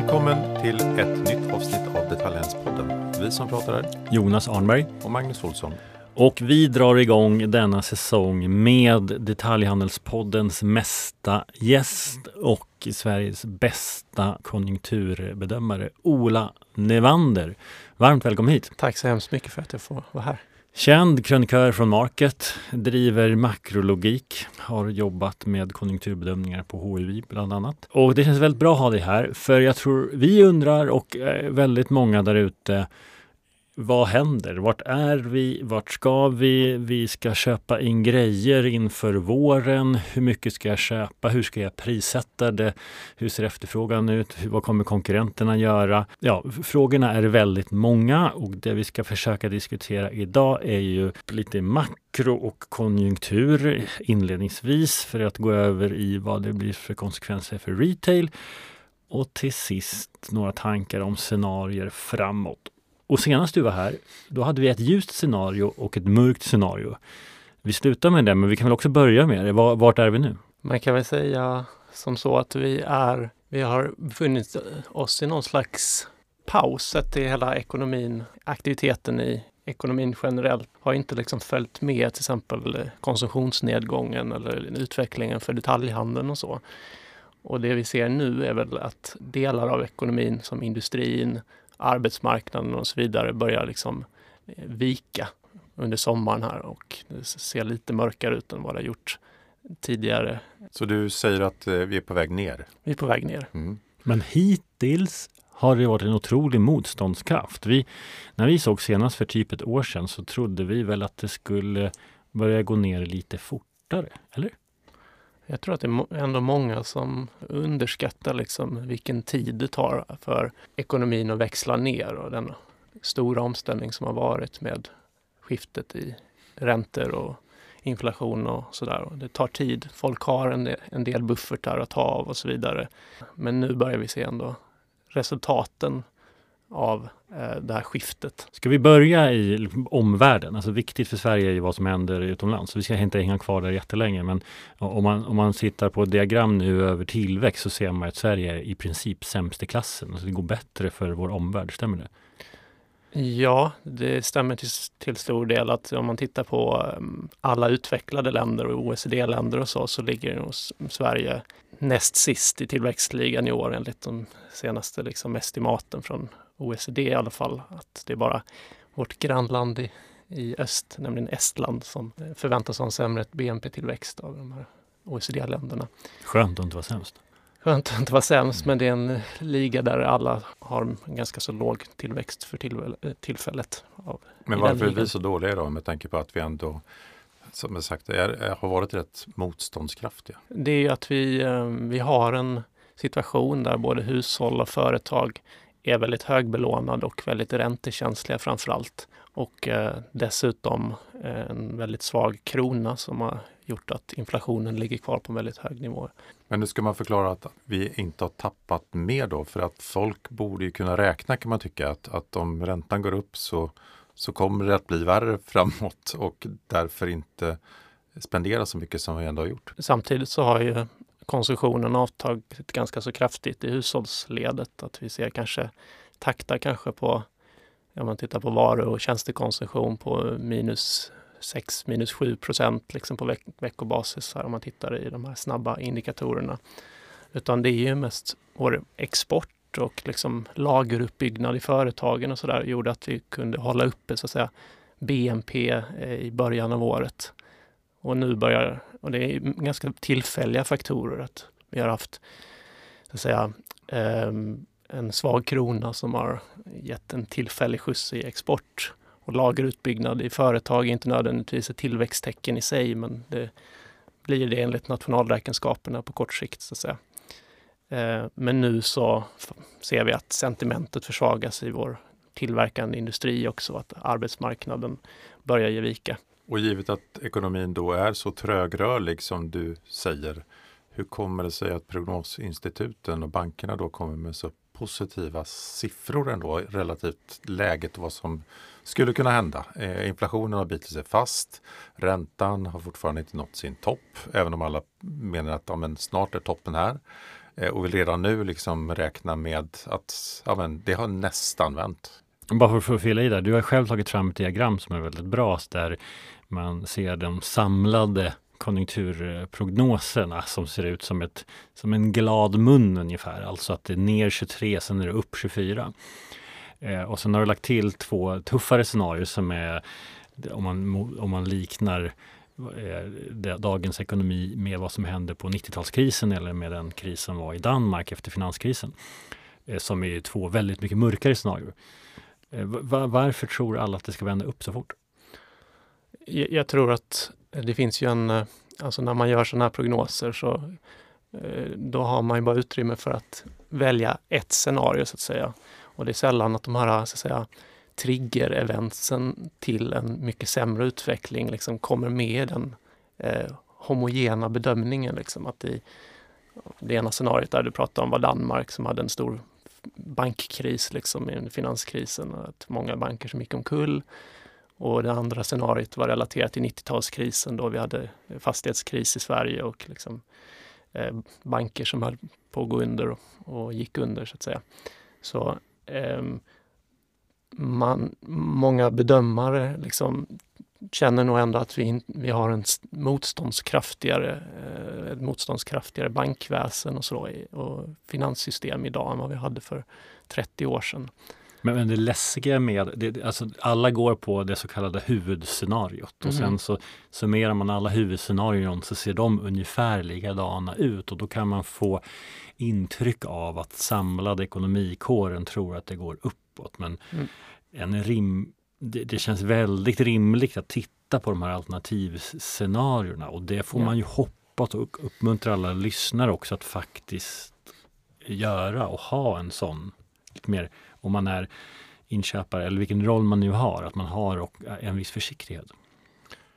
välkommen till ett nytt avsnitt av Detaljhandelspodden. Vi som pratar är Jonas Arnberg och Magnus Olsson. och vi drar igång denna säsong med Detaljhandelspoddens mesta gäst och Sveriges bästa konjunkturbedömare Ola Nevander. Varmt välkommen hit! Tack så hemskt mycket för att jag får vara här. Känd krönikör från Market, driver makrologik, har jobbat med konjunkturbedömningar på HUI bland annat. Och det känns väldigt bra att ha dig här, för jag tror vi undrar och eh, väldigt många där ute vad händer? Vart är vi? Vart ska vi? Vi ska köpa in grejer inför våren. Hur mycket ska jag köpa? Hur ska jag prissätta det? Hur ser efterfrågan ut? Vad kommer konkurrenterna göra? Ja, frågorna är väldigt många och det vi ska försöka diskutera idag är ju lite makro och konjunktur inledningsvis för att gå över i vad det blir för konsekvenser för retail. Och till sist några tankar om scenarier framåt. Och senast du var här, då hade vi ett ljust scenario och ett mörkt scenario. Vi slutar med det, men vi kan väl också börja med det. Vart är vi nu? Man kan väl säga som så att vi är, vi har befunnit oss i någon slags paus sett hela ekonomin. Aktiviteten i ekonomin generellt har inte liksom följt med till exempel konsumtionsnedgången eller utvecklingen för detaljhandeln och så. Och det vi ser nu är väl att delar av ekonomin som industrin, arbetsmarknaden och så vidare börjar liksom eh, vika under sommaren här och det ser lite mörkare ut än vad det har gjort tidigare. Så du säger att eh, vi är på väg ner? Vi är på väg ner. Mm. Men hittills har det varit en otrolig motståndskraft. Vi, när vi såg senast för typ ett år sedan så trodde vi väl att det skulle börja gå ner lite fortare, eller? Jag tror att det är ändå många som underskattar liksom vilken tid det tar för ekonomin att växla ner och den stora omställning som har varit med skiftet i räntor och inflation och sådär. Det tar tid. Folk har en en del buffertar att ta av och så vidare. Men nu börjar vi se ändå resultaten av eh, det här skiftet. Ska vi börja i omvärlden? Alltså viktigt för Sverige är ju vad som händer utomlands. Vi ska inte hänga kvar där jättelänge, men om man, om man tittar på ett diagram nu över tillväxt så ser man att Sverige är i princip sämst i klassen. Alltså det går bättre för vår omvärld, stämmer det? Ja, det stämmer till, till stor del att om man tittar på um, alla utvecklade länder och OECD-länder och så, så ligger nog Sverige näst sist i tillväxtligan i år enligt de senaste liksom, estimaten från OECD i alla fall. Att det är bara vårt grannland i, i öst, nämligen Estland, som eh, förväntas ha en sämre BNP-tillväxt av de här OECD-länderna. Skönt att inte vara sämst. Skönt att inte vara sämst, men det är en liga där alla har en ganska så låg tillväxt för tillväl- eh, tillfället. Av, Men varför är vi så dåliga då med tanke på att vi ändå som jag sagt är, är, har varit rätt motståndskraftiga? Det är ju att vi, eh, vi har en situation där både hushåll och företag är väldigt högbelånade och väldigt räntekänsliga framför allt. Och eh, dessutom eh, en väldigt svag krona som har gjort att inflationen ligger kvar på en väldigt hög nivå. Men nu ska man förklara att vi inte har tappat mer då för att folk borde ju kunna räkna kan man tycka att, att om räntan går upp så, så kommer det att bli värre framåt och därför inte spendera så mycket som vi ändå har gjort. Samtidigt så har ju konsumtionen avtagit ganska så kraftigt i hushållsledet. Att vi ser kanske taktar kanske på, om man tittar på varu och tjänstekonsumtion på minus 6, minus 7 procent liksom på veck- veckobasis här om man tittar i de här snabba indikatorerna. Utan det är ju mest vår export och liksom lageruppbyggnad i företagen och sådär gjorde att vi kunde hålla uppe så att säga BNP eh, i början av året. Och nu börjar, och det är ganska tillfälliga faktorer att vi har haft så att säga ehm, en svag krona som har gett en tillfällig skjuts i export. Och lagerutbyggnad i företag är inte nödvändigtvis ett tillväxttecken i sig, men det blir det enligt nationalräkenskaperna på kort sikt så att säga. Ehm, men nu så ser vi att sentimentet försvagas i vår tillverkande industri också, att arbetsmarknaden börjar ge vika. Och givet att ekonomin då är så trögrörlig som du säger, hur kommer det sig att prognosinstituten och bankerna då kommer med så positiva siffror ändå relativt läget och vad som skulle kunna hända? Eh, inflationen har bitit sig fast, räntan har fortfarande inte nått sin topp, även om alla menar att ja, men snart är toppen här. eh, och vill redan nu liksom räkna med att ja, men det har nästan vänt. Bara för att fylla i där, du har själv tagit fram ett diagram som är väldigt bra där man ser de samlade konjunkturprognoserna som ser ut som, ett, som en glad mun ungefär. Alltså att det är ner 23, sen är det upp 24. Eh, och sen har du lagt till två tuffare scenarier som är om man, om man liknar eh, dagens ekonomi med vad som hände på 90-talskrisen eller med den kris som var i Danmark efter finanskrisen. Eh, som är två väldigt mycket mörkare scenarier. Eh, varför tror alla att det ska vända upp så fort? Jag tror att det finns ju en, eh, alltså när man gör sådana här prognoser så eh, då har man ju bara utrymme för att välja ett scenario så att säga. Och det är sällan att de här så att säga, trigger-eventsen till en mycket sämre utveckling liksom kommer med den eh, homogena bedömningen. Liksom, att i det ena scenariot där du pratade om var Danmark som hade en stor bankkris liksom, finanskrisen, att många banker som gick omkull. Och det andra scenariot var relaterat till 90-talskrisen då vi hade fastighetskris i Sverige och liksom, eh, banker som höll på att gå under och, och gick under så att säga. Så eh, man, många bedömare liksom känner nog ändå att vi, vi har en motståndskraftigare, eh, ett motståndskraftigare bankväsen och, så, och finanssystem idag än vad vi hade för 30 år sedan. Men, men det läskiga med, det, alltså alla går på det så kallade huvudscenariot och mm. sen så summerar man alla huvudscenarion så ser de ungefär likadana ut och då kan man få intryck av att samlade ekonomikåren tror att det går uppåt. Men mm. en rim, det, det, känns väldigt rimligt att titta på de här alternativscenarierna och det får ja. man ju hoppas och uppmuntra alla lyssnare också att faktiskt göra och ha en sån mer om man är inköpare eller vilken roll man nu har, att man har och en viss försiktighet.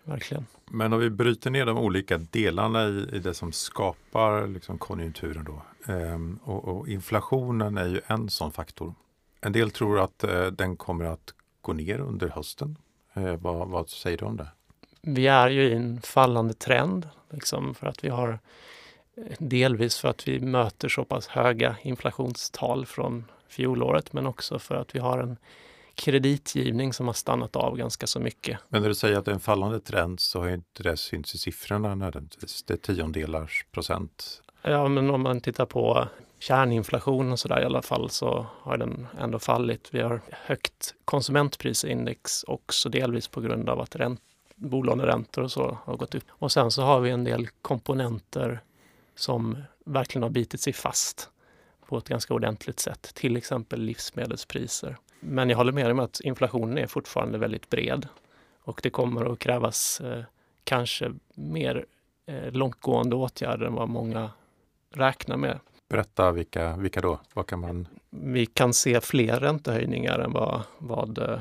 Verkligen. Men om vi bryter ner de olika delarna i, i det som skapar liksom konjunkturen då. Ehm, och, och, inflationen är ju en sån faktor. En del tror att eh, den kommer att gå ner under hösten. Eh, vad, vad, säger du om det? Vi är ju i en fallande trend liksom för att vi har eh, delvis för att vi möter så pass höga inflationstal från fjolåret men också för att vi har en kreditgivning som har stannat av ganska så mycket. Men när du säger att det är en fallande trend så har inte det synts i siffrorna nödvändigtvis. Det är tiondelars procent. Ja, men om man tittar på kärninflation och så där i alla fall så har den ändå fallit. Vi har högt konsumentprisindex också delvis på grund av att ränt, bolåneräntor och så har gått upp. Och sen så har vi en del komponenter som verkligen har bitit sig fast på ett ganska ordentligt sätt, till exempel livsmedelspriser. Men jag håller med om att inflationen är fortfarande väldigt bred och det kommer att krävas eh, kanske mer eh, långtgående åtgärder än vad många räknar med. Berätta vilka, vilka då? Vad kan man... Vi kan se fler räntehöjningar än vad, vad, eh,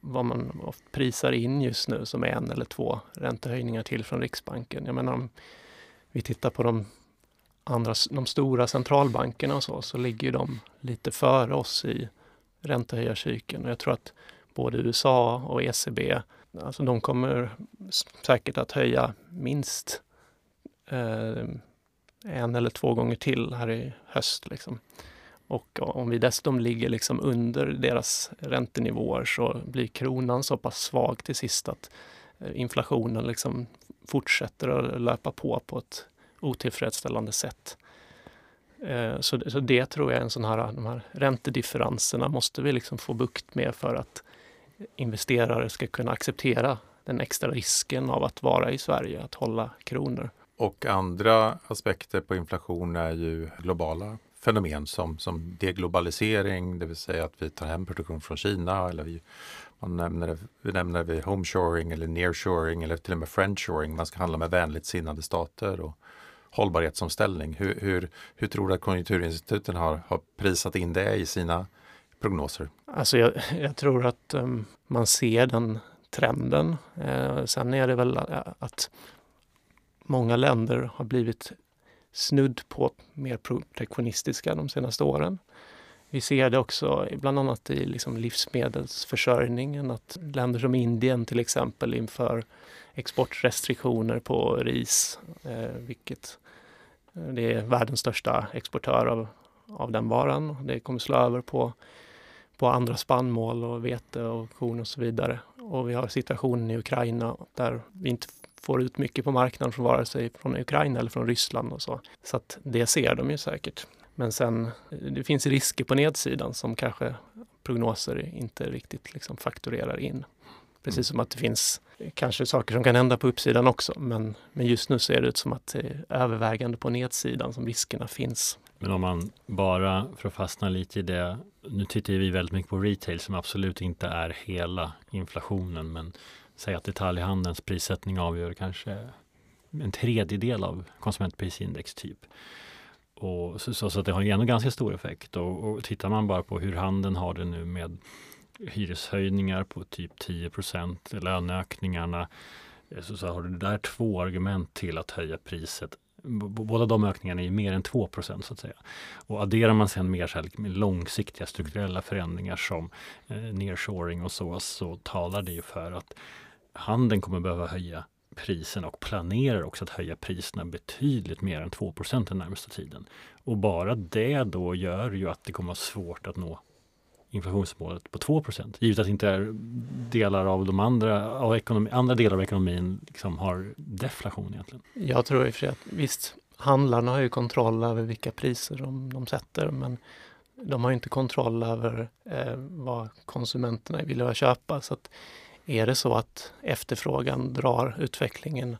vad man prisar in just nu som är en eller två räntehöjningar till från Riksbanken. Jag menar om vi tittar på de andra, de stora centralbankerna och så, så ligger de lite före oss i räntehöjarcykeln. Och jag tror att både USA och ECB, alltså de kommer säkert att höja minst eh, en eller två gånger till här i höst. Liksom. Och om vi dessutom ligger liksom under deras räntenivåer så blir kronan så pass svag till sist att eh, inflationen liksom fortsätter att löpa på på ett otillfredsställande sätt. Eh, så, så det tror jag är en sån här, de här räntedifferenserna måste vi liksom få bukt med för att investerare ska kunna acceptera den extra risken av att vara i Sverige, att hålla kronor. Och andra aspekter på inflation är ju globala fenomen som, som deglobalisering, det vill säga att vi tar hem produktion från Kina eller vi, man nämner, vi nämner vi homeshoring eller nearshoring eller till och med friendshoring. Man ska handla med vänligt sinnade stater och hållbarhetsomställning. Hur, hur, hur tror du att Konjunkturinstituten har, har prisat in det i sina prognoser? Alltså jag, jag tror att um, man ser den trenden. Eh, sen är det väl eh, att många länder har blivit snudd på mer protektionistiska de senaste åren. Vi ser det också bland annat i liksom livsmedelsförsörjningen, att länder som Indien till exempel inför exportrestriktioner på ris, eh, vilket eh, Det är världens största exportör av, av den varan. Det kommer slå över på, på andra spannmål och vete och korn och så vidare. Och vi har situationen i Ukraina där vi inte får ut mycket på marknaden från vare sig från Ukraina eller från Ryssland och så. Så att det ser de ju säkert. Men sen, eh, det finns risker på nedsidan som kanske prognoser inte riktigt liksom fakturerar in. Precis mm. som att det finns kanske saker som kan hända på uppsidan också. Men, men just nu ser det ut som att det är övervägande på nedsidan som riskerna finns. Men om man bara, för att fastna lite i det, nu tittar vi väldigt mycket på retail som absolut inte är hela inflationen, men säg att detaljhandelns prissättning avgör kanske en tredjedel av konsumentprisindex typ. Och så, så, så det har ändå ganska stor effekt. Och, och tittar man bara på hur handeln har det nu med hyreshöjningar på typ 10 löneökningarna, eh, så, så har du där två argument till att höja priset. Båda de ökningarna är mer än 2% så att säga. Och adderar man sen mer så här, liksom långsiktiga strukturella förändringar som eh, nearshoring och så, så talar det ju för att handeln kommer behöva höja priserna och planerar också att höja priserna betydligt mer än 2% den närmaste tiden. Och bara det då gör ju att det kommer vara svårt att nå inflationsmålet på 2 givet att inte är delar av de andra, av ekonomi, andra delar av ekonomin liksom har deflation egentligen. Jag tror i och för sig att visst, handlarna har ju kontroll över vilka priser de, de sätter men de har inte kontroll över eh, vad konsumenterna vill köpa. Så att är det så att efterfrågan drar utvecklingen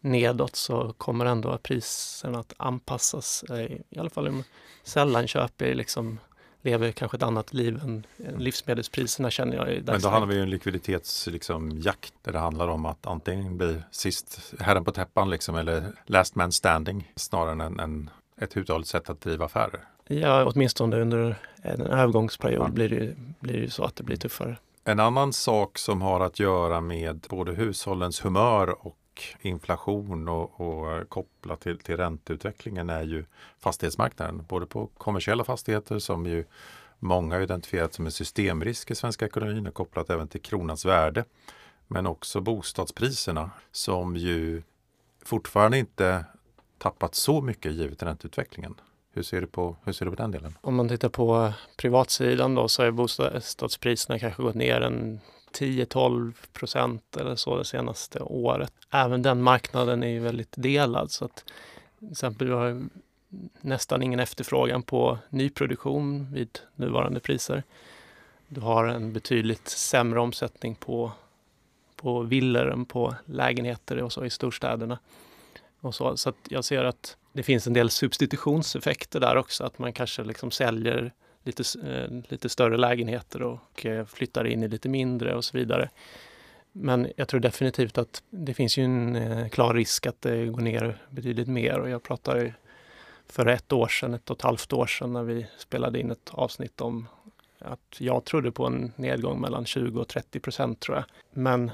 nedåt så kommer ändå priserna att anpassas. I alla fall om sällanköp är liksom lever kanske ett annat liv än livsmedelspriserna känner jag i Men då handlar vi ju en likviditetsjakt liksom, där det handlar om att antingen bli sist herren på täppan liksom, eller last man standing snarare än, än ett uthålligt sätt att driva affärer. Ja, åtminstone under en övergångsperiod ja. blir, det, blir det så att det blir tuffare. En annan sak som har att göra med både hushållens humör och inflation och, och kopplat till, till ränteutvecklingen är ju fastighetsmarknaden. Både på kommersiella fastigheter som ju många har identifierat som en systemrisk i svenska ekonomin och kopplat även till kronans värde. Men också bostadspriserna som ju fortfarande inte tappat så mycket givet ränteutvecklingen. Hur ser, du på, hur ser du på den delen? Om man tittar på privatsidan då så har bostadspriserna kanske gått ner en 10-12 procent eller så det senaste året. Även den marknaden är ju väldigt delad så att till exempel vi har nästan ingen efterfrågan på nyproduktion vid nuvarande priser. Du har en betydligt sämre omsättning på, på villor än på lägenheter och så i storstäderna. Och så så att jag ser att det finns en del substitutionseffekter där också, att man kanske liksom säljer lite, eh, lite större lägenheter och eh, flyttar in i lite mindre och så vidare. Men jag tror definitivt att det finns ju en eh, klar risk att det går ner betydligt mer och jag pratade för ett år sedan, ett och ett halvt år sedan när vi spelade in ett avsnitt om att jag trodde på en nedgång mellan 20 och 30 procent tror jag. Men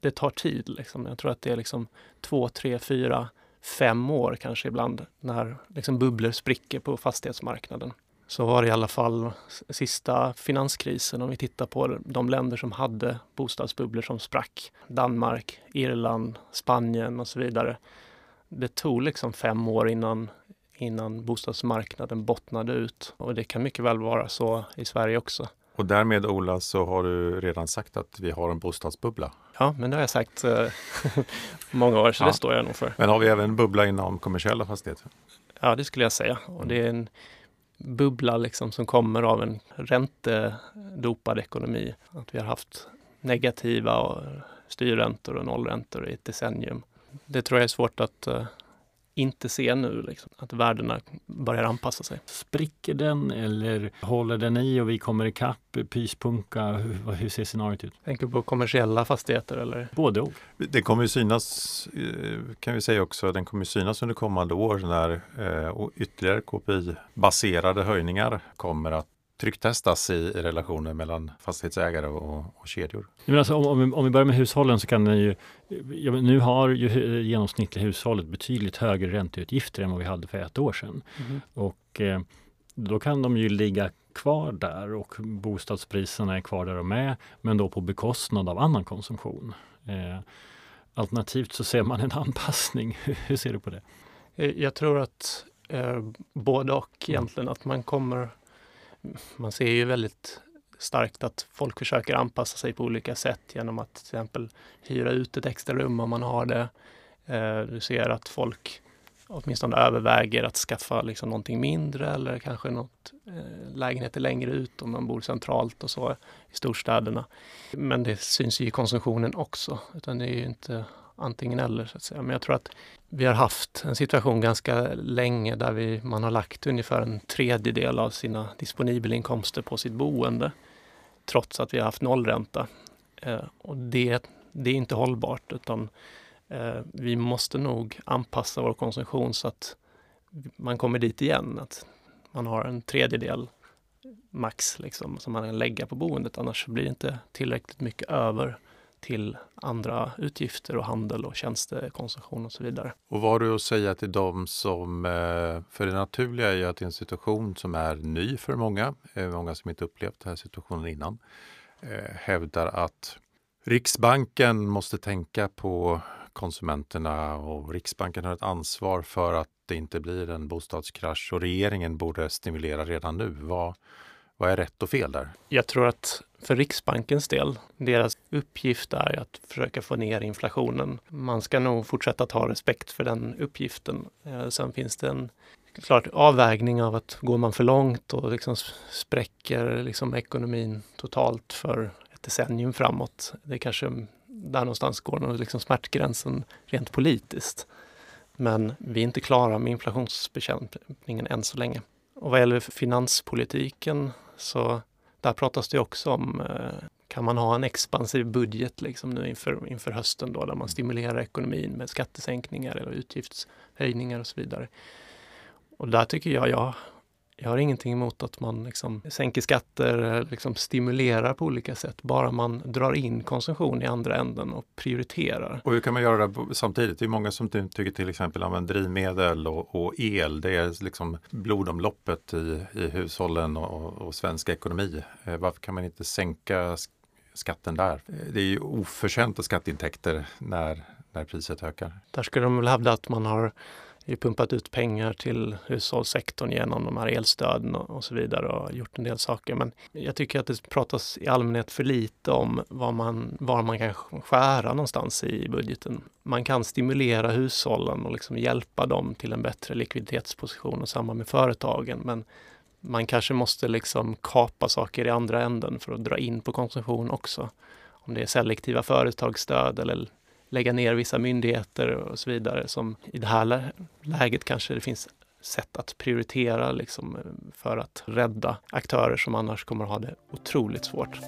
det tar tid. Liksom. Jag tror att det är liksom två, tre, fyra, fem år kanske ibland när liksom bubblor spricker på fastighetsmarknaden så var det i alla fall sista finanskrisen om vi tittar på de länder som hade bostadsbubblor som sprack. Danmark, Irland, Spanien och så vidare. Det tog liksom fem år innan, innan bostadsmarknaden bottnade ut och det kan mycket väl vara så i Sverige också. Och därmed Ola så har du redan sagt att vi har en bostadsbubbla. Ja, men det har jag sagt eh, många år så ja. det står jag nog för. Men har vi även en bubbla inom kommersiella fastigheter? Ja, det skulle jag säga. Och det är en bubbla liksom som kommer av en räntedopad ekonomi. Att vi har haft negativa styrräntor och nollräntor i ett decennium. Det tror jag är svårt att uh, inte se nu, liksom, att värdena börjar anpassa sig. Spricker den eller håller den i och vi kommer ikapp, pyspunka? Hur, hur ser scenariot ut? Tänker du på kommersiella fastigheter eller? Både och. Det kommer ju synas, eh, kan vi säga också, den kommer synas under kommande år när eh, ytterligare KPI-baserade höjningar kommer att trycktestas i, i relationen mellan fastighetsägare och, och kedjor. Men alltså, om, om, vi börjar med hushållen så kan den ju, ja, nu har ju genomsnittliga hushållet betydligt högre ränteutgifter än vad vi hade för ett år sedan. Mm. Och eh, då kan de ju ligga kvar där och bostadspriserna är kvar där de är, men då på bekostnad av annan konsumtion. Eh, alternativt så ser man en anpassning. Hur ser du på det? Jag tror att eh, både och mm. egentligen, att man kommer... Man ser ju väldigt starkt att folk försöker anpassa sig på olika sätt genom att till exempel hyra ut ett extra rum om man har det. Eh, du ser att folk åtminstone överväger att skaffa liksom någonting mindre eller kanske något eh, lägenheter längre ut om man bor centralt och så i storstäderna. Men det syns ju i konsumtionen också, utan det är ju inte antingen eller. Så att säga. Men jag tror att vi har haft en situation ganska länge där vi, man har lagt ungefär en tredjedel av sina disponibla inkomster på sitt boende trots att vi har haft nollränta. Eh, och det, det är inte hållbart utan eh, vi måste nog anpassa vår konsumtion så att man kommer dit igen. Att man har en tredjedel max liksom, som man kan lägga på boendet. Annars blir det inte tillräckligt mycket över till andra utgifter och handel och tjänstekonsumtion och så vidare. Och vad har du att säga till dem som, eh, för det naturliga är ju att i en situation som är ny för många, eh, många som inte upplevt den här situationen innan, eh, hävdar att Riksbanken måste tänka på konsumenterna och Riksbanken har ett ansvar för att det inte blir en bostadskrasch och regeringen borde stimulera redan nu. Vad, vad är rätt och fel där? Jag tror att för Riksbankens del, deras uppgift är att försöka få ner inflationen. Man ska nog fortsätta att ha respekt för den uppgiften. Eh, sen finns det en klart avvägning av att går man för långt och liksom spräcker liksom ekonomin totalt för ett decennium framåt. Det kanske där någonstans går nog liksom smärtgränsen rent politiskt. Men vi är inte klara med inflationsbekämpningen än så länge. Och vad gäller finanspolitiken så där pratas det också om eh, kan man ha en expansiv budget liksom nu inför, inför hösten då, där man stimulerar ekonomin med skattesänkningar eller utgiftshöjningar och så vidare. Och där tycker jag, jag jag har ingenting emot att man liksom sänker skatter, liksom stimulerar på olika sätt, bara man drar in konsumtion i andra änden och prioriterar. Och hur kan man göra det samtidigt? Det är många som tycker till exempel att drivmedel och, och, el, det är liksom blodomloppet i, i hushållen och, och svensk ekonomi. Eh, varför kan man inte sänka skatten där? Det är ju oförtjänta skatteintäkter när, när priset ökar. Där skulle de väl hävda att man har vi pumpat ut pengar till hushållssektorn genom de här elstöden och, och så vidare och gjort en del saker. Men jag tycker att det pratas i allmänhet för lite om var man, var man kan skära någonstans i budgeten. Man kan stimulera hushållen och liksom hjälpa dem till en bättre likviditetsposition och samma med företagen. Men man kanske måste liksom kapa saker i andra änden för att dra in på konsumtion också. Om det är selektiva företagsstöd eller lägga ner vissa myndigheter och så vidare som i det här läget kanske det finns sätt att prioritera liksom, eh, för att rädda aktörer som annars kommer att ha det otroligt svårt.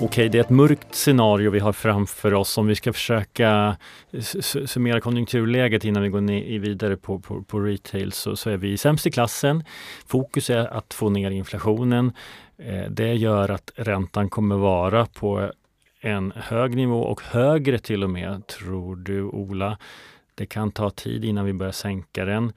Okej, det är ett mörkt scenario vi har framför oss. Om vi ska försöka eh, summera konjunkturläget innan vi går vidare på, på, på retail så, så, är vi sämst i klassen. Fokus är att få ner inflationen. Eh, det gör att räntan kommer vara på en hög nivå och högre till och med, tror du Ola. Det kan ta tid innan vi börjar sänka den.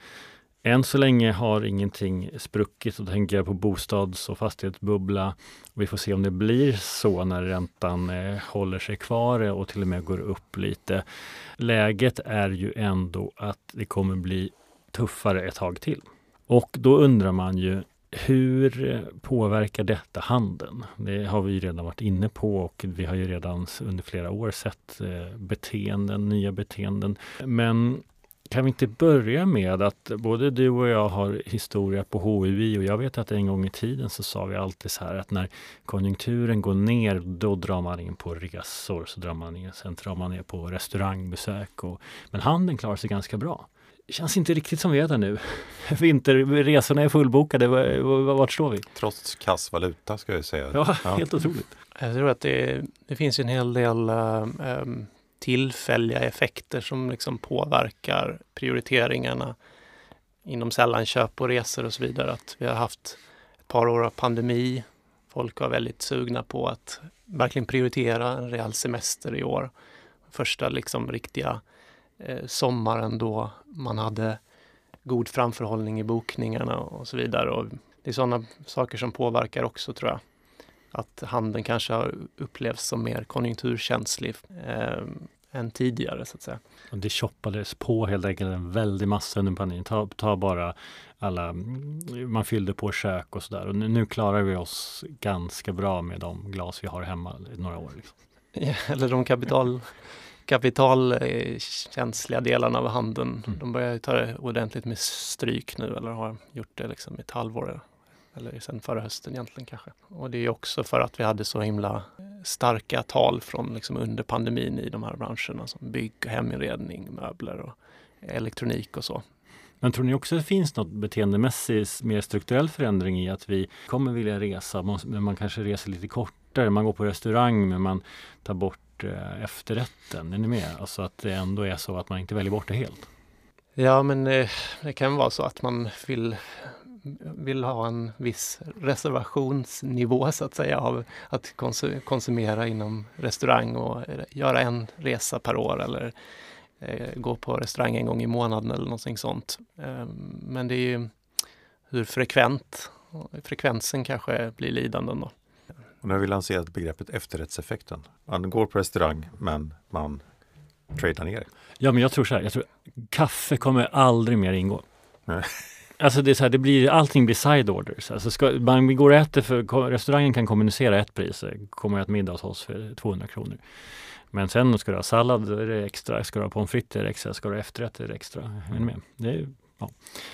Än så länge har ingenting spruckit och då tänker jag på bostads och fastighetsbubbla. Vi får se om det blir så när räntan eh, håller sig kvar eh, och till och med går upp lite. Läget är ju ändå att det kommer bli tuffare ett tag till. Och då undrar man ju, hur påverkar detta handeln? Det har vi redan varit inne på och vi har ju redan under flera år sett eh, beteenden, nya beteenden. Men kan vi inte börja med att både du och jag har historia på HUI och jag vet att en gång i tiden så sa vi alltid så här att när konjunkturen går ner då drar man in på resor, så drar man in, sen drar man ner på restaurangbesök. Och, men handeln klarar sig ganska bra känns inte riktigt som vi är där nu. Vinterresorna är fullbokade. Vart står vi? Trots kass valuta ska jag säga. Ja, ja. helt otroligt. Jag tror att det, det finns en hel del um, tillfälliga effekter som liksom påverkar prioriteringarna inom sällanköp och resor och så vidare. Att vi har haft ett par år av pandemi. Folk var väldigt sugna på att verkligen prioritera en rejäl semester i år. Första liksom riktiga sommaren då man hade god framförhållning i bokningarna och så vidare. Och det är sådana saker som påverkar också tror jag. Att handeln kanske har upplevts som mer konjunkturkänslig eh, än tidigare så att säga. Och det shoppades på helt enkelt en väldig massa under pandemin. Ta, ta bara alla, man fyllde på kök och sådär. Och nu, nu, klarar vi oss ganska bra med de glas vi har hemma i några år. Liksom. Ja, eller de kapital, kapitalkänsliga delarna av handeln. Mm. De börjar ta det ordentligt med stryk nu eller har gjort det liksom i ett halvår eller sen förra hösten egentligen kanske. Och det är också för att vi hade så himla starka tal från liksom under pandemin i de här branscherna som bygg och heminredning, möbler och elektronik och så. Men tror ni också att det finns något beteendemässigt mer strukturell förändring i att vi kommer vilja resa, men man kanske reser lite kortare, man går på restaurang men man tar bort eh, efterrätten. Är ni med? Alltså att det ändå är så att man inte väljer bort det helt. Ja men eh, det kan vara så att man vill vill ha en viss reservationsnivå så att säga av att konsumera inom restaurang och eh, göra en resa per år eller eh, gå på restaurang en gång i månaden eller någonting sånt. Eh, men det är ju hur frekvent, frekvensen kanske blir lidande då. Och nu har vi lanserat begreppet efterrättseffekten. Man går på restaurang men man tradar ner. Ja men jag tror så här, jag tror kaffe kommer aldrig mer ingå. Alltså det är så här, det blir, allting blir side orders. Alltså ska, man går och äter för restaurangen kan kommunicera ett pris, kommer att middag hos oss för 200 kronor. Men sen ska du ha sallad, är det extra. Ska du ha pommes frites, är det extra. Ska du ha efterrätt, är det extra. Men med. Det, ja.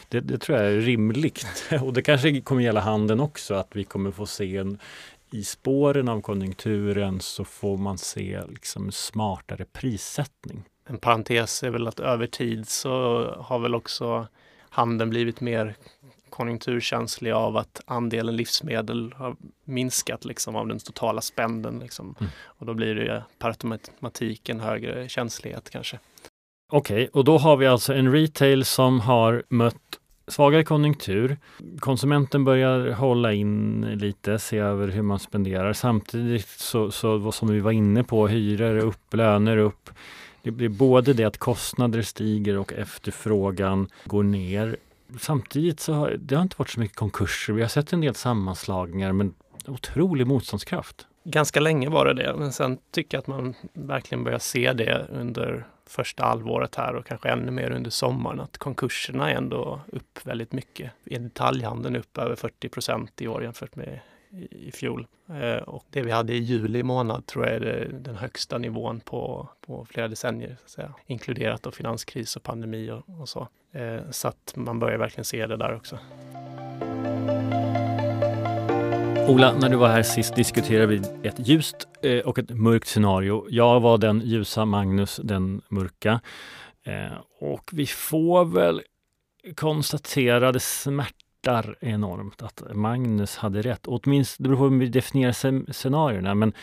det, det, tror jag är rimligt. Och det kanske kommer gälla handeln också, att vi kommer få se en, i spåren av konjunkturen så får man se liksom smartare prissättning. En parentes är väl att över tid så har väl också handeln blivit mer konjunkturkänslig av att andelen livsmedel har minskat liksom av den totala spänden. Liksom. Mm. Och då blir det per automatik en högre känslighet kanske. Okej, okay, och då har vi alltså en retail som har mött svagare konjunktur. Konsumenten börjar hålla in lite, se över hur man spenderar. Samtidigt så, så som vi var inne på, hyror upp, löner upp. Det blir både det att kostnader stiger och efterfrågan går ner. Samtidigt så har det har inte varit så mycket konkurser. Vi har sett en del sammanslagningar men otrolig motståndskraft. Ganska länge var det det, men sen tycker jag att man verkligen börjar se det under första halvåret här och kanske ännu mer under sommaren att konkurserna är ändå upp väldigt mycket. I detaljhandeln upp över 40 procent i år jämfört med i fjol. Eh, och det vi hade i juli månad tror jag är den högsta nivån på, på flera decennier, så att säga. inkluderat då finanskris och pandemi och, och så. Eh, så att man börjar verkligen se det där också. Ola, när du var här sist diskuterade vi ett ljust eh, och ett mörkt scenario. Jag var den ljusa, Magnus den mörka. Eh, och vi får väl konstatera det smärtar enormt att Magnus hade rätt. Åtminstone, det beror på hur vi definierar scenarierna, men,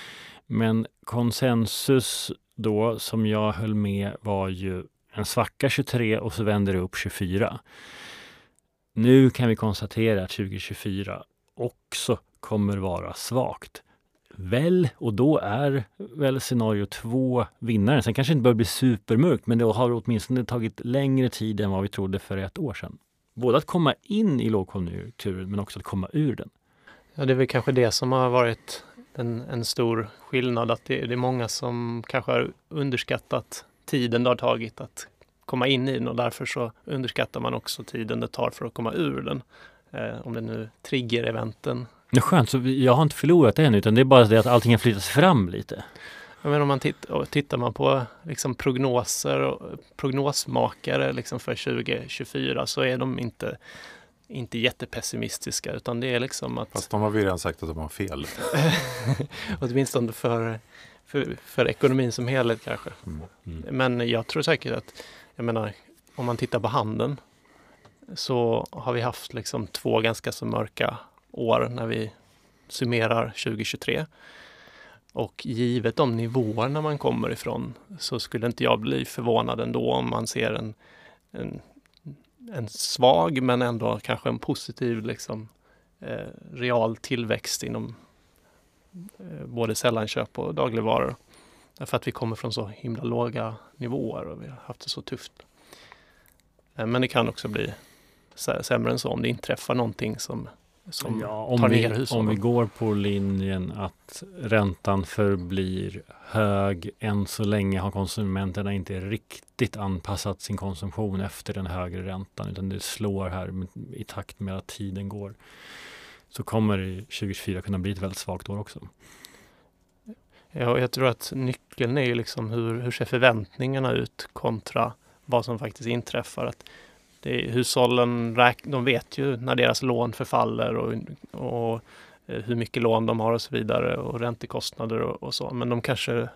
men konsensus då som jag höll med var ju en svacka 23 och så vänder det upp 24. Nu kan vi konstatera att 2024 också kommer vara svagt. Väl, och då är väl scenario två vinnaren. Sen kanske det inte börjar bli supermörkt, men det har åtminstone tagit längre tid än vad vi trodde för ett år sedan både att komma in i lågkonjunkturen men också att komma ur den. Ja, det är väl kanske det som har varit en, en stor skillnad, att det, det, är många som kanske har underskattat tiden det har tagit att komma in i den och därför så underskattar man också tiden det tar för att komma ur den. Eh, om det nu trigger-eventen. Det är skönt, så jag har inte förlorat det än utan det är bara det att allting har flyttats fram lite. Men om man tittar, tittar man på liksom prognoser och prognosmakare liksom för 2024 så är de inte, inte jättepessimistiska utan det är liksom att... Fast de har vi redan sagt att de har fel. Åtminstone för, för, för ekonomin som helhet kanske. Mm. Mm. Men jag tror säkert att, jag menar, om man tittar på handeln så har vi haft liksom två ganska så mörka år när vi summerar 2023. Och givet de nivåerna man kommer ifrån så skulle inte jag bli förvånad ändå om man ser en, en, en svag men ändå kanske en positiv liksom, eh, real tillväxt inom eh, både sällanköp och dagligvaror. Därför att vi kommer från så himla låga nivåer och vi har haft det så tufft. Eh, men det kan också bli sämre än så om det inträffar någonting som som ja, om tar vi, ner hushållen. Om vi går på linjen att räntan förblir hög. Än så länge har konsumenterna inte riktigt anpassat sin konsumtion efter den högre räntan utan det slår här i takt med att tiden går. Så kommer 2024 kunna bli ett väldigt svagt år också. Ja, jag tror att nyckeln är ju liksom hur, hur ser förväntningarna ut kontra vad som faktiskt inträffar. Att det är, hushållen de vet ju när deras lån förfaller och, och eh, hur mycket lån de har och så vidare och räntekostnader och, och så. Men de kanske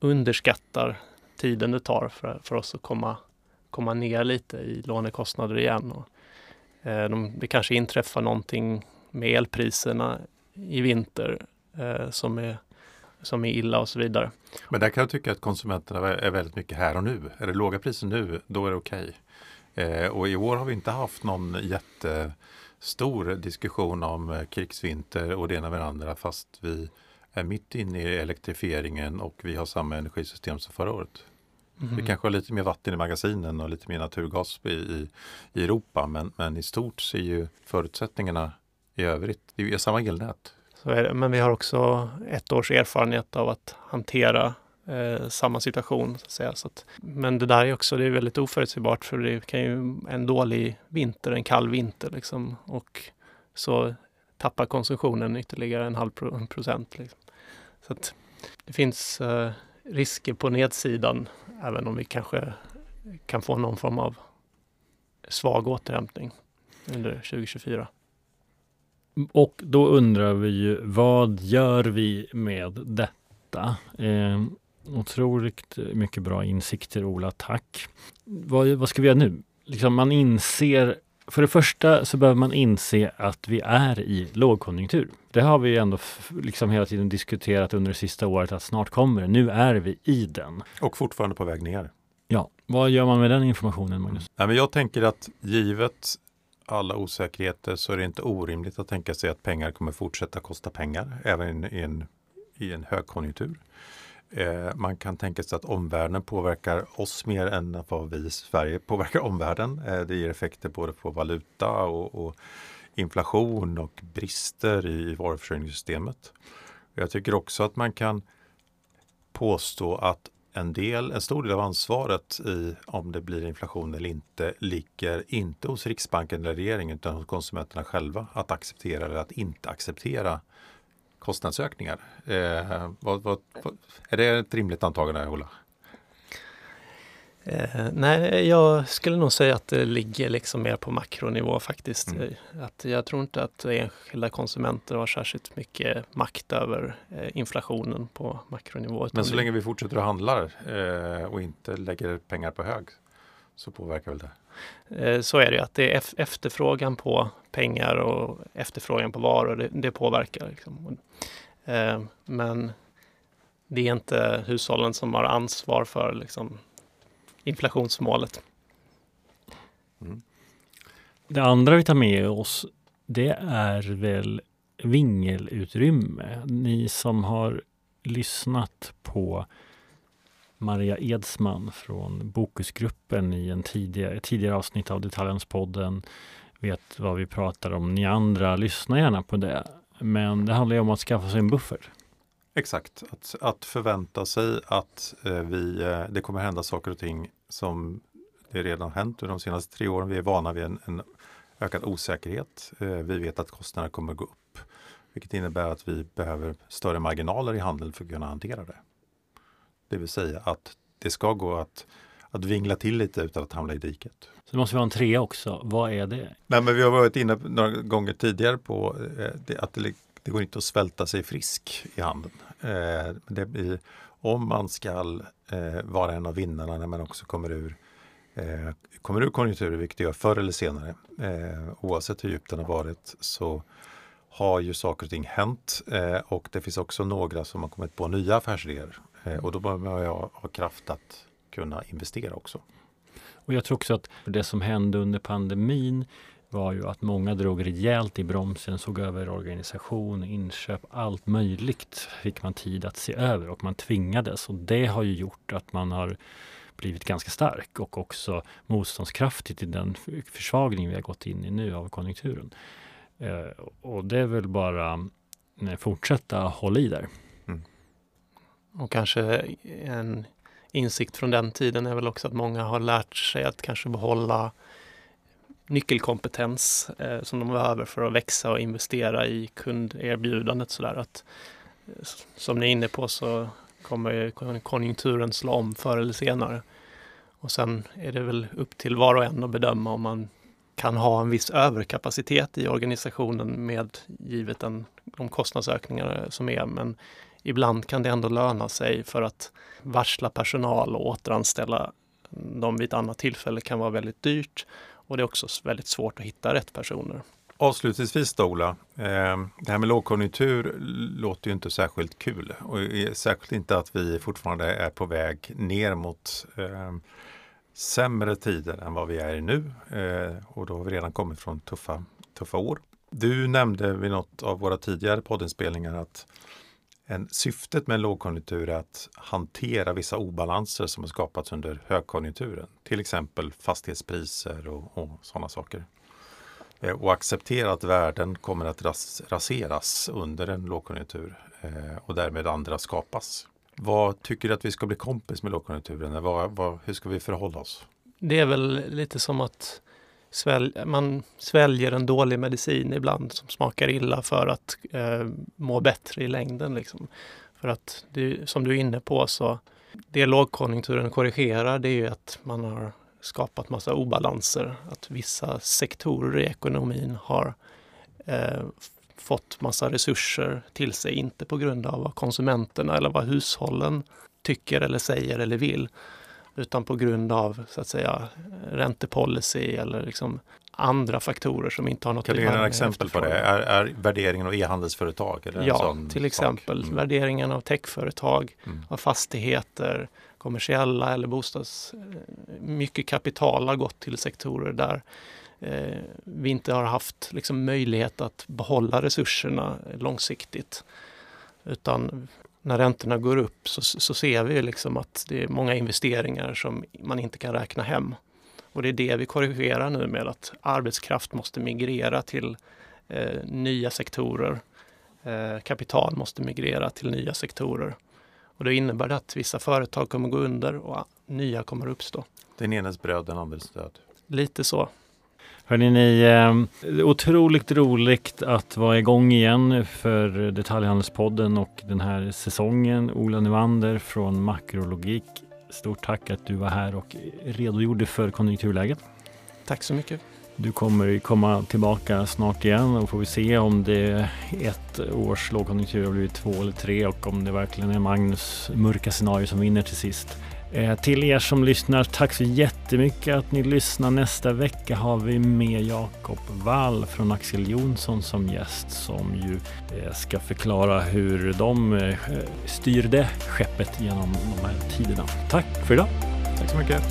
underskattar tiden det tar för, för oss att komma, komma ner lite i lånekostnader igen. Och, eh, de, det kanske inträffar någonting med elpriserna i vinter eh, som, är, som är illa och så vidare. Men där kan jag tycka att konsumenterna är väldigt mycket här och nu. Är det låga priser nu, då är det okej. Okay. Eh, och i år har vi inte haft någon jättestor diskussion om eh, krigsvinter och det ena med det andra fast vi är mitt inne i elektrifieringen och vi har samma energisystem som förra året. Mm. Vi kanske har lite mer vatten i magasinen och lite mer naturgas i, i, i Europa men, men i stort ser ju förutsättningarna i övrigt, det är samma elnät. Så är det. Men vi har också ett års erfarenhet av att hantera eh, samma situation. Så att säga. Så att, men det där är också det är väldigt oförutsägbart för det kan ju en dålig vinter, en kall vinter liksom, och så tappar konsumtionen ytterligare en halv procent. Liksom. Så att det finns eh, risker på nedsidan även om vi kanske kan få någon form av svag återhämtning under 2024. Och då undrar vi ju, vad gör vi med detta? Eh, otroligt mycket bra insikter, Ola. Tack. Vad, vad ska vi göra nu? Liksom man inser för det första så behöver man inse att vi är i lågkonjunktur. Det har vi ändå liksom hela tiden diskuterat under det sista året att snart kommer det. Nu är vi i den. Och fortfarande på väg ner. Ja, vad gör man med den informationen Magnus? Nej, men jag tänker att givet alla osäkerheter så är det inte orimligt att tänka sig att pengar kommer fortsätta kosta pengar även i en, i en högkonjunktur. Eh, man kan tänka sig att omvärlden påverkar oss mer än vad vi i Sverige påverkar omvärlden. Eh, det ger effekter både på valuta och, och inflation och brister i varuförsörjningssystemet. Jag tycker också att man kan påstå att en del, en stor del av ansvaret i om det blir inflation eller inte ligger inte hos Riksbanken eller regeringen utan hos konsumenterna själva att acceptera eller att inte acceptera kostnadsökningar. Eh, vad, vad, vad, är det ett rimligt antagande, Ola? Eh, nej, jag skulle nog säga att det ligger liksom mer på makronivå faktiskt. Mm. Att jag tror inte att enskilda konsumenter har särskilt mycket makt över eh, inflationen på makronivå. Men så länge vi fortsätter att handla eh, och inte lägger pengar på hög så påverkar väl det? Eh, så är det att det är efterfrågan på pengar och efterfrågan på varor, det, det påverkar. Liksom. Eh, men det är inte hushållen som har ansvar för liksom, inflationsmålet. Mm. Det andra vi tar med oss, det är väl vingelutrymme. Ni som har lyssnat på Maria Edsman från Bokusgruppen i en tidigare, tidigare avsnitt av Detaljhandelspodden vet vad vi pratar om. Ni andra, lyssna gärna på det. Men det handlar ju om att skaffa sig en buffert. Exakt, att, att förvänta sig att eh, vi, eh, det kommer hända saker och ting som det redan hänt under de senaste tre åren. Vi är vana vid en, en ökad osäkerhet. Eh, vi vet att kostnaderna kommer gå upp, vilket innebär att vi behöver större marginaler i handeln för att kunna hantera det. Det vill säga att det ska gå att, att vingla till lite utan att hamna i diket. Så det måste vara en trea också. Vad är det? Nej, men vi har varit inne några gånger tidigare på eh, det, att det, det, går inte att svälta sig frisk i handeln. Eh, det blir, om man ska eh, vara en av vinnarna när man också kommer ur eh, kommer ur konjunkturer, vilket det gör förr eller senare, eh, oavsett hur djupt den har varit, så har ju saker och ting hänt eh, och det finns också några som har kommit på nya affärsidéer Eh, och då behöver jag ha kraft att kunna investera också. Och jag tror också att det som hände under pandemin var ju att många drog rejält i bromsen, såg över organisation, inköp, allt möjligt fick man tid att se över och man tvingades. Och det har ju gjort att man har blivit ganska stark och också motståndskraftig till den försvagning vi har gått in i nu av konjunkturen. Eh, och det är väl bara eh, fortsätta hålla i där. Och kanske en insikt från den tiden är väl också att många har lärt sig att kanske behålla nyckelkompetens eh, som de behöver för att växa och investera i kunderbjudandet. Sådär. Att, eh, som ni är inne på så kommer konjunkturen slå om förr eller senare. Och sen är det väl upp till var och en att bedöma om man kan ha en viss överkapacitet i organisationen med givet den, de kostnadsökningar som är. Men ibland kan det ändå löna sig för att varsla personal och återanställa dem vid ett annat tillfälle kan vara väldigt dyrt och det är också väldigt svårt att hitta rätt personer. Avslutningsvis då Ola, eh, det här med lågkonjunktur låter ju inte särskilt kul och särskilt inte att vi fortfarande är på väg ner mot eh, sämre tider än vad vi är i nu eh, och då har vi redan kommit från tuffa, tuffa år. Du nämnde vid något av våra tidigare poddinspelningar att en, syftet med en lågkonjunktur är att hantera vissa obalanser som har skapats under högkonjunkturen. Till exempel fastighetspriser och, och sådana saker. Eh, och acceptera att värden kommer att ras, raseras under en lågkonjunktur eh, och därmed andra skapas. Vad tycker du att vi ska bli kompis med lågkonjunkturen? Vad, vad, hur ska vi förhålla oss? Det är väl lite som att svälj, man sväljer en dålig medicin ibland som smakar illa för att eh, må bättre i längden. Liksom. För att det, som du är inne på så det lågkonjunkturen korrigerar det är ju att man har skapat massa obalanser. Att vissa sektorer i ekonomin har eh, fått massa resurser till sig, inte på grund av vad konsumenterna eller vad hushållen tycker eller säger eller vill, utan på grund av så att säga räntepolicy eller liksom andra faktorer som inte har något Kan du ge några exempel på det? Är, är värderingen av e-handelsföretag? ja, till exempel mm. värderingen av techföretag, mm. av fastigheter, kommersiella eller bostads... Mycket kapital har gått till sektorer där eh, vi inte har haft liksom, möjlighet att behålla resurserna långsiktigt. Utan när räntorna går upp så, så ser vi liksom att det är många investeringar som man inte kan räkna hem. Och det är det vi korrigerar nu med att arbetskraft måste migrera till eh, nya sektorer. Eh, kapital måste migrera till nya sektorer. Och då innebär det att vissa företag kommer gå under och nya kommer uppstå. Den enes bröd, den andres död. Lite så. Hörrni, ni, eh, otroligt roligt att vara igång igen för Detaljhandelspodden och den här säsongen. Ola Nyvander från Makrologik. Stort tack att du var här och redogjorde för konjunkturläget. Tack så mycket. Du kommer komma tillbaka snart igen och får vi se om det ett års lågkonjunktur har blivit två eller tre och om det verkligen är Magnus mörka scenario som vinner till sist. Eh, till er som lyssnar, tack så jättemycket att ni lyssnar. Nästa vecka har vi med Jakob Wall från Axel Jonsson som gäst som ju eh, ska förklara hur de eh, styrde skeppet genom de här tiderna. Tack för idag! Tack så mycket!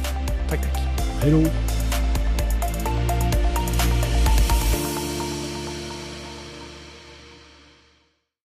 Tack, tack! Hej då!